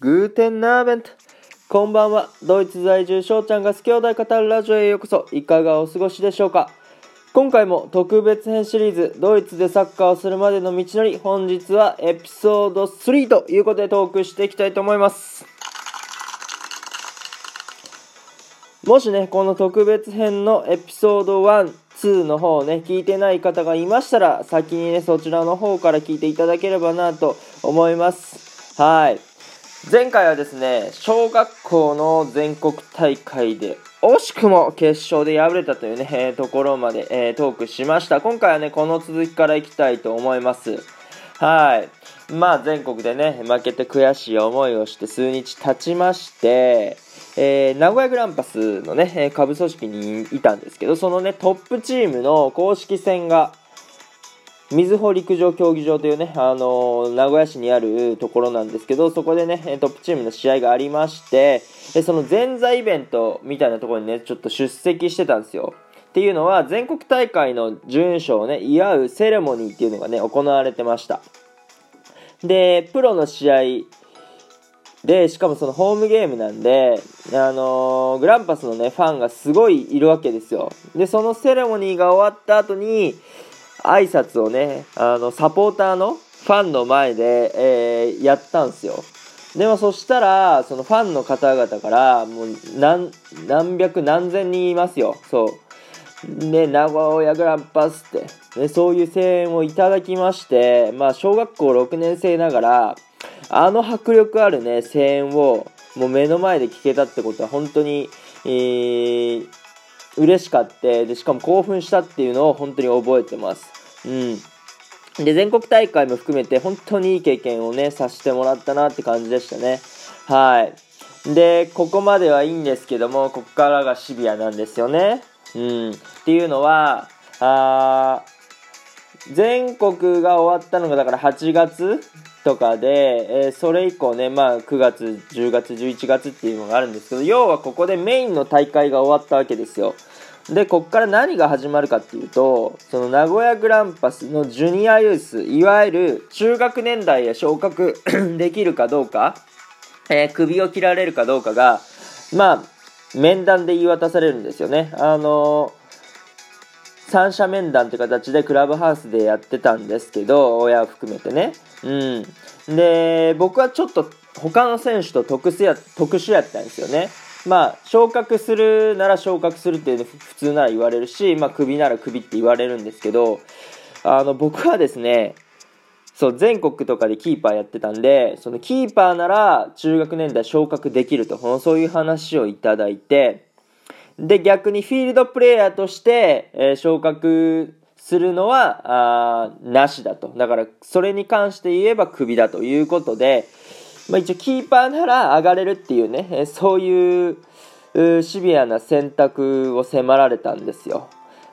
グーテンナーベント。こんばんは。ドイツ在住翔ちゃんが好き兄弟語るラジオへようこそ。いかがお過ごしでしょうか。今回も特別編シリーズドイツでサッカーをするまでの道のり本日はエピソード3ということでトークしていきたいと思います。もしねこの特別編のエピソード1 2の方をね聞いてない方がいましたら先にねそちらの方から聞いていただければなと思います。はい。前回はですね小学校の全国大会で惜しくも決勝で敗れたというね、え、ところまで、えー、トークしました。今回はねこの続きからいきたいと思います。はい。まあ全国でね負けて悔しい思いをして数日経ちましてえー、名古屋グランパスのね、下部組織にいたんですけど、そのね、トップチームの公式戦が、瑞穂陸上競技場というね、あの、名古屋市にあるところなんですけど、そこでね、トップチームの試合がありまして、その前座イベントみたいなところにね、ちょっと出席してたんですよ。っていうのは、全国大会の準優勝をね、祝うセレモニーっていうのがね、行われてました。で、プロの試合で、しかもそのホームゲームなんで、あのー、グランパスのね、ファンがすごいいるわけですよ。で、そのセレモニーが終わった後に、挨拶をね、あの、サポーターのファンの前で、えー、やったんですよ。でもそしたら、そのファンの方々から、もう何、何百何千人いますよ。そう。で、名古屋グランパスって、ね、そういう声援をいただきまして、まあ、小学校6年生ながら、あの迫力あるね、声援をもう目の前で聞けたってことは本当に、えー、嬉しかって、で、しかも興奮したっていうのを本当に覚えてます。うん。で、全国大会も含めて本当にいい経験をね、させてもらったなって感じでしたね。はい。で、ここまではいいんですけども、ここからがシビアなんですよね。うん。っていうのは、あ全国が終わったのがだから8月とかで、えー、それ以降ね、まあ、9月、10月、11月っていうのがあるんですけど、要はここでメインの大会が終わったわけですよ。で、こっから何が始まるかっていうと、その名古屋グランパスのジュニアユース、いわゆる中学年代へ昇格 できるかどうか、えー、首を切られるかどうかが、まあ、面談で言い渡されるんですよね。あのー三者面談という形でクラブハウスでやってたんですけど、親を含めてね。うん。で、僕はちょっと他の選手と特殊や特殊やったんですよね。まあ、昇格するなら昇格するっていうの普通なら言われるし、まあ、クビならクビって言われるんですけど、あの、僕はですね、そう、全国とかでキーパーやってたんで、そのキーパーなら中学年代昇格できると、そういう話をいただいて、で、逆にフィールドプレイヤーとして、えー、昇格するのは、あなしだと。だから、それに関して言えばクビだということで、まあ一応キーパーなら上がれるっていうね、え、そういうシビアな選択を迫られたんですよ。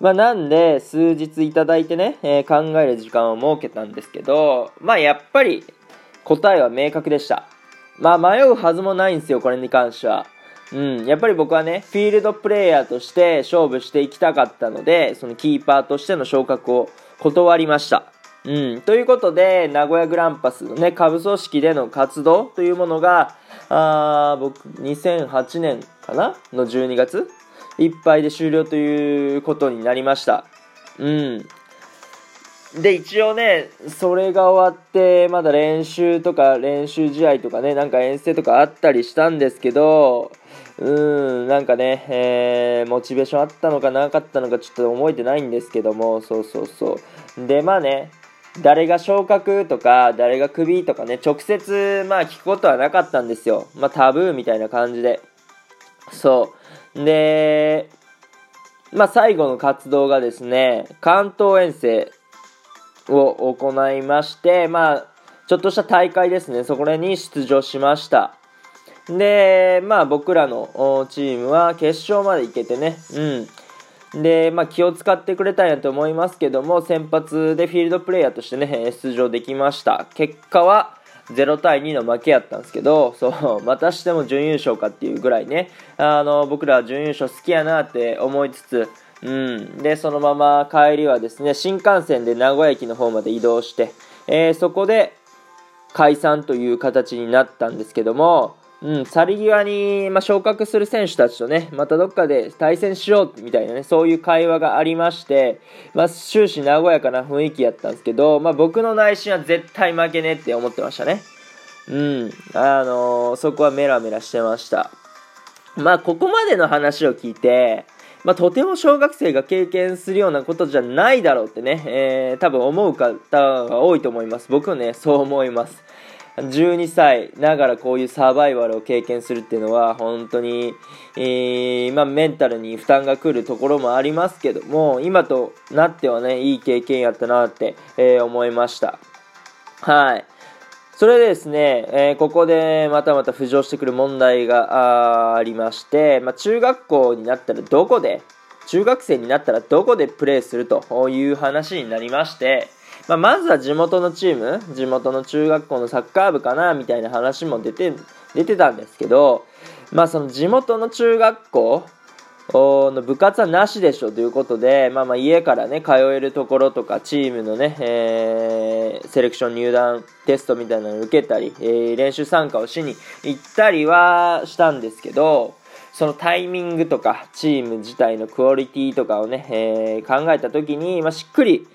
まあなんで、数日いただいてね、え、考える時間を設けたんですけど、まあやっぱり答えは明確でした。まあ迷うはずもないんですよ、これに関しては。うん、やっぱり僕はね、フィールドプレイヤーとして勝負していきたかったので、そのキーパーとしての昇格を断りました。うん、ということで、名古屋グランパスのね、下部組織での活動というものが、あ僕、2008年かな？の12月いっぱいで終了ということになりました。うん。で、一応ね、それが終わって、まだ練習とか練習試合とかね、なんか遠征とかあったりしたんですけど、うーん、なんかね、えー、モチベーションあったのかなかったのかちょっと覚えてないんですけども、そうそうそう。で、まあね、誰が昇格とか、誰がクビとかね、直接、まあ聞くことはなかったんですよ。まあタブーみたいな感じで。そう。で、まあ最後の活動がですね、関東遠征を行いまして、まあ、ちょっとした大会ですね、そこに出場しました。で、まあ僕らのチームは決勝まで行けてね、うん。で、まあ気を使ってくれたんやと思いますけども、先発でフィールドプレイヤーとしてね、出場できました。結果は0対2の負けやったんですけど、そう、またしても準優勝かっていうぐらいね、あの、僕らは準優勝好きやなって思いつつ、うん。で、そのまま帰りはですね、新幹線で名古屋駅の方まで移動して、えー、そこで、解散という形になったんですけども、うん、去り際に、まあ、昇格する選手たちとね、またどっかで対戦しようみたいなね、そういう会話がありまして、まあ、終始和やかな雰囲気やったんですけど、まあ、僕の内心は絶対負けねって思ってましたね。うん、あのー、そこはメラメラしてました。まあ、ここまでの話を聞いて、まあ、とても小学生が経験するようなことじゃないだろうってね、えー、多分思う方が多いと思います。僕はね、そう思います。12歳ながらこういうサバイバルを経験するっていうのは本当に、えー、まあ、メンタルに負担がくるところもありますけども今となってはねいい経験やったなって、えー、思いました。はい。それでですね、えー、ここでまたまた浮上してくる問題がありまして、まあ、中学校になったらどこで中学生になったらどこでプレーするという話になりましてまあ、まずは地元のチーム、地元の中学校のサッカー部かな、みたいな話も出て、出てたんですけど、まあその地元の中学校の部活はなしでしょということで、まあまあ家からね、通えるところとか、チームのね、えー、セレクション入団テストみたいなのを受けたり、えー、練習参加をしに行ったりはしたんですけど、そのタイミングとか、チーム自体のクオリティとかをね、えー、考えた時に、まあ、しっくり、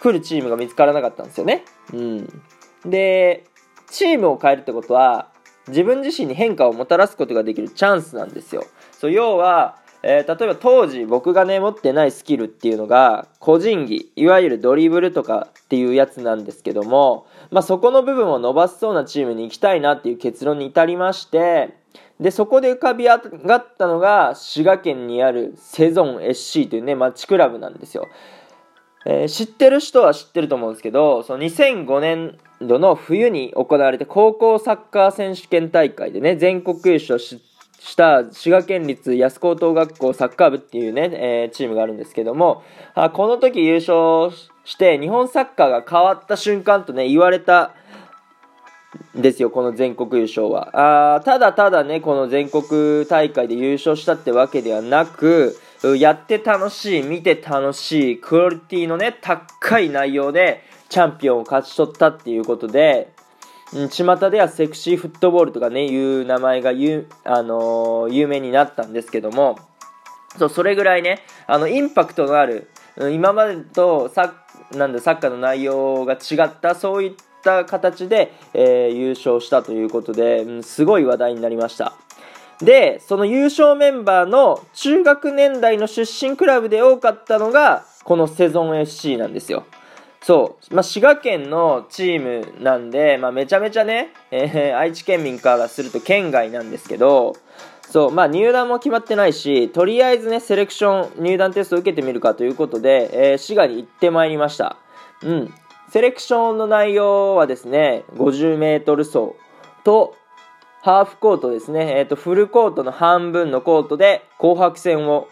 来るチームが見つからなかったんですよね。うん。で、チームを変えるってことは、自分自身に変化をもたらすことができるチャンスなんですよ。そう要は、えー、例えば当時僕がね持ってないスキルっていうのが個人技いわゆるドリブルとかっていうやつなんですけども、まあ、そこの部分を伸ばしそうなチームに行きたいなっていう結論に至りましてでそこで浮かび上がったのが滋賀県にあるセゾン SC というねマッチクラブなんですよ。えー、知ってる人は知ってると思うんですけど、その2005年度の冬に行われた高校サッカー選手権大会でね、全国優勝した滋賀県立安高等学校サッカー部っていうね、えー、チームがあるんですけども、あこの時優勝して日本サッカーが変わった瞬間とね、言われたですよ、この全国優勝は。あただただね、この全国大会で優勝したってわけではなく、やって楽しい、見て楽しい、クオリティのね、高い内容でチャンピオンを勝ち取ったっていうことで、うん、巷ではセクシーフットボールとかね、いう名前がゆ、あのー、有名になったんですけども、そう、それぐらいね、あの、インパクトのある、今までとサなんだサッカーの内容が違った、そういった形で、えー、優勝したということで、うん、すごい話題になりました。で、その優勝メンバーの中学年代の出身クラブで多かったのが、このセゾン FC なんですよ。そう。まあ、滋賀県のチームなんで、まあ、めちゃめちゃね、えー、愛知県民からすると県外なんですけど、そう、まあ、入団も決まってないし、とりあえずね、セレクション、入団テストを受けてみるかということで、えー、滋賀に行ってまいりました。うん。セレクションの内容はですね、50メートル走と、ハーフコートですね、えっ、ー、と、フルコートの半分のコートで紅白戦を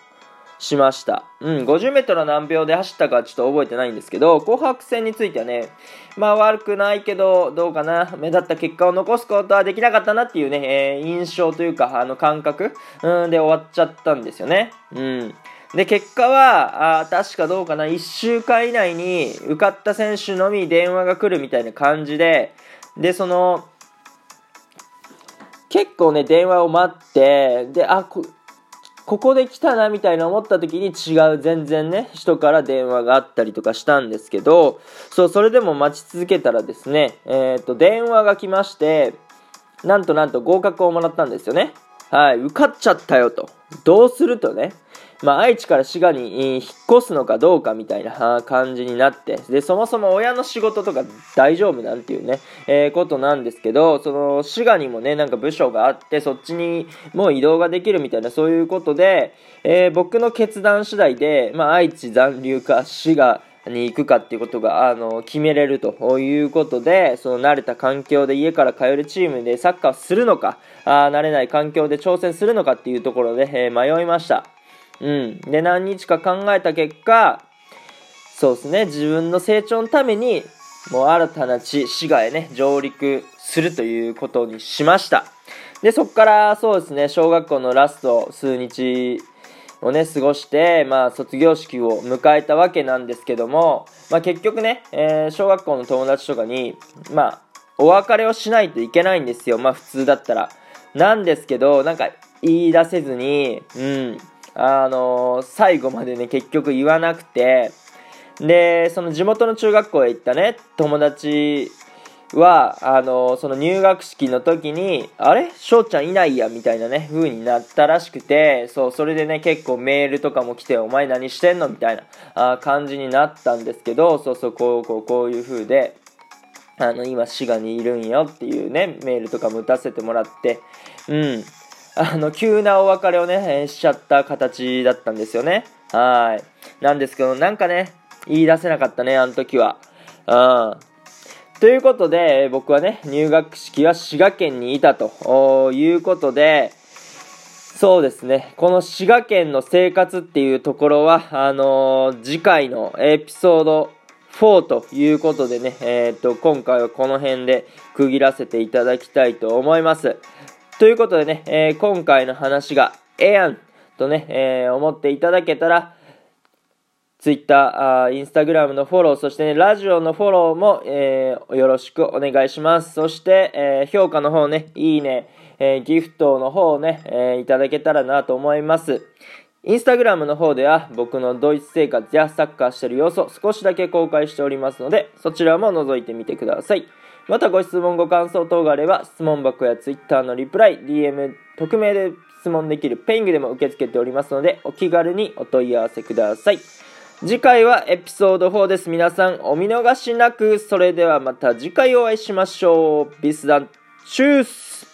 しました。うん、50メートル何秒で走ったかちょっと覚えてないんですけど、紅白戦についてはね、まあ悪くないけど、どうかな、目立った結果を残すことはできなかったなっていうね、えー、印象というか、あの感覚、うん、で終わっちゃったんですよね。うん。で、結果は、あ確かどうかな、1週間以内に受かった選手のみ電話が来るみたいな感じで、で、その、結構ね、電話を待って、で、あ、こ、ここで来たなみたいな思った時に違う全然ね、人から電話があったりとかしたんですけど、そう、それでも待ち続けたらですね、えっ、ー、と、電話が来まして、なんとなんと合格をもらったんですよね。はい、受かっちゃったよと。どうするとね、まあ、愛知から滋賀に引っ越すのかどうかみたいな感じになって、で、そもそも親の仕事とか大丈夫なんていうね、えー、ことなんですけど、その、滋賀にもね、なんか部署があって、そっちにもう移動ができるみたいな、そういうことで、えー、僕の決断次第で、まあ、愛知残留か滋賀、に行くかっていうことが、あの、決めれるということで、その慣れた環境で家から通えるチームでサッカーをするのか、あ慣れない環境で挑戦するのかっていうところで、えー、迷いました。うん。で、何日か考えた結果、そうですね、自分の成長のために、もう新たな地、市街へね、上陸するということにしました。で、そこからそうですね、小学校のラスト数日をね、過ごして、まあ、卒業式を迎えたわけなんですけども、まあ、結局ね、えー、小学校の友達とかに、まあ、お別れをしないといけないんですよ。まあ普通だったら。なんですけど、なんか言い出せずに、うん、あの、最後までね、結局言わなくて、で、その地元の中学校へ行ったね、友達は、あの、その入学式の時に、あれ？翔ちゃんいないや、みたいなね、風になったらしくて、そう、それでね、結構メールとかも来て、お前何してんの？みたいなあ感じになったんですけど、そうそう、こう、こう、こういう風で、あの、今、滋賀にいるんよっていうね、メールとかも打たせてもらって、うん。あの、急なお別れをね、しちゃった形だったんですよね。はい。なんですけど、なんかね、言い出せなかったね、あの時は。うん。ということで、僕はね、入学式は滋賀県にいたということで、そうですね、この滋賀県の生活っていうところは、あのー、次回のエピソード4ということでね、えっ、と、今回はこの辺で区切らせていただきたいと思います。ということでね、えー、今回の話がええやんとね、え思っていただけたら、Twitter、インスタグラムのフォロー、そしてね、ラジオのフォローも、えー、よろしくお願いします。そして、えー、評価の方ね、いいね、えー、ギフトの方ね、えいただけたらなと思います。インスタグラムの方では僕のドイツ生活やサッカーしてる様子を少しだけ公開しておりますので、そちらも覗いてみてください。またご質問ご感想等があれば、質問箱や Twitter のリプライ、DM、匿名で質問できるペイングでも受け付けておりますので、お気軽にお問い合わせください。次回はエピソード4です。皆さんお見逃しなく。それではまた次回お会いしましょう。ビスダン、チュース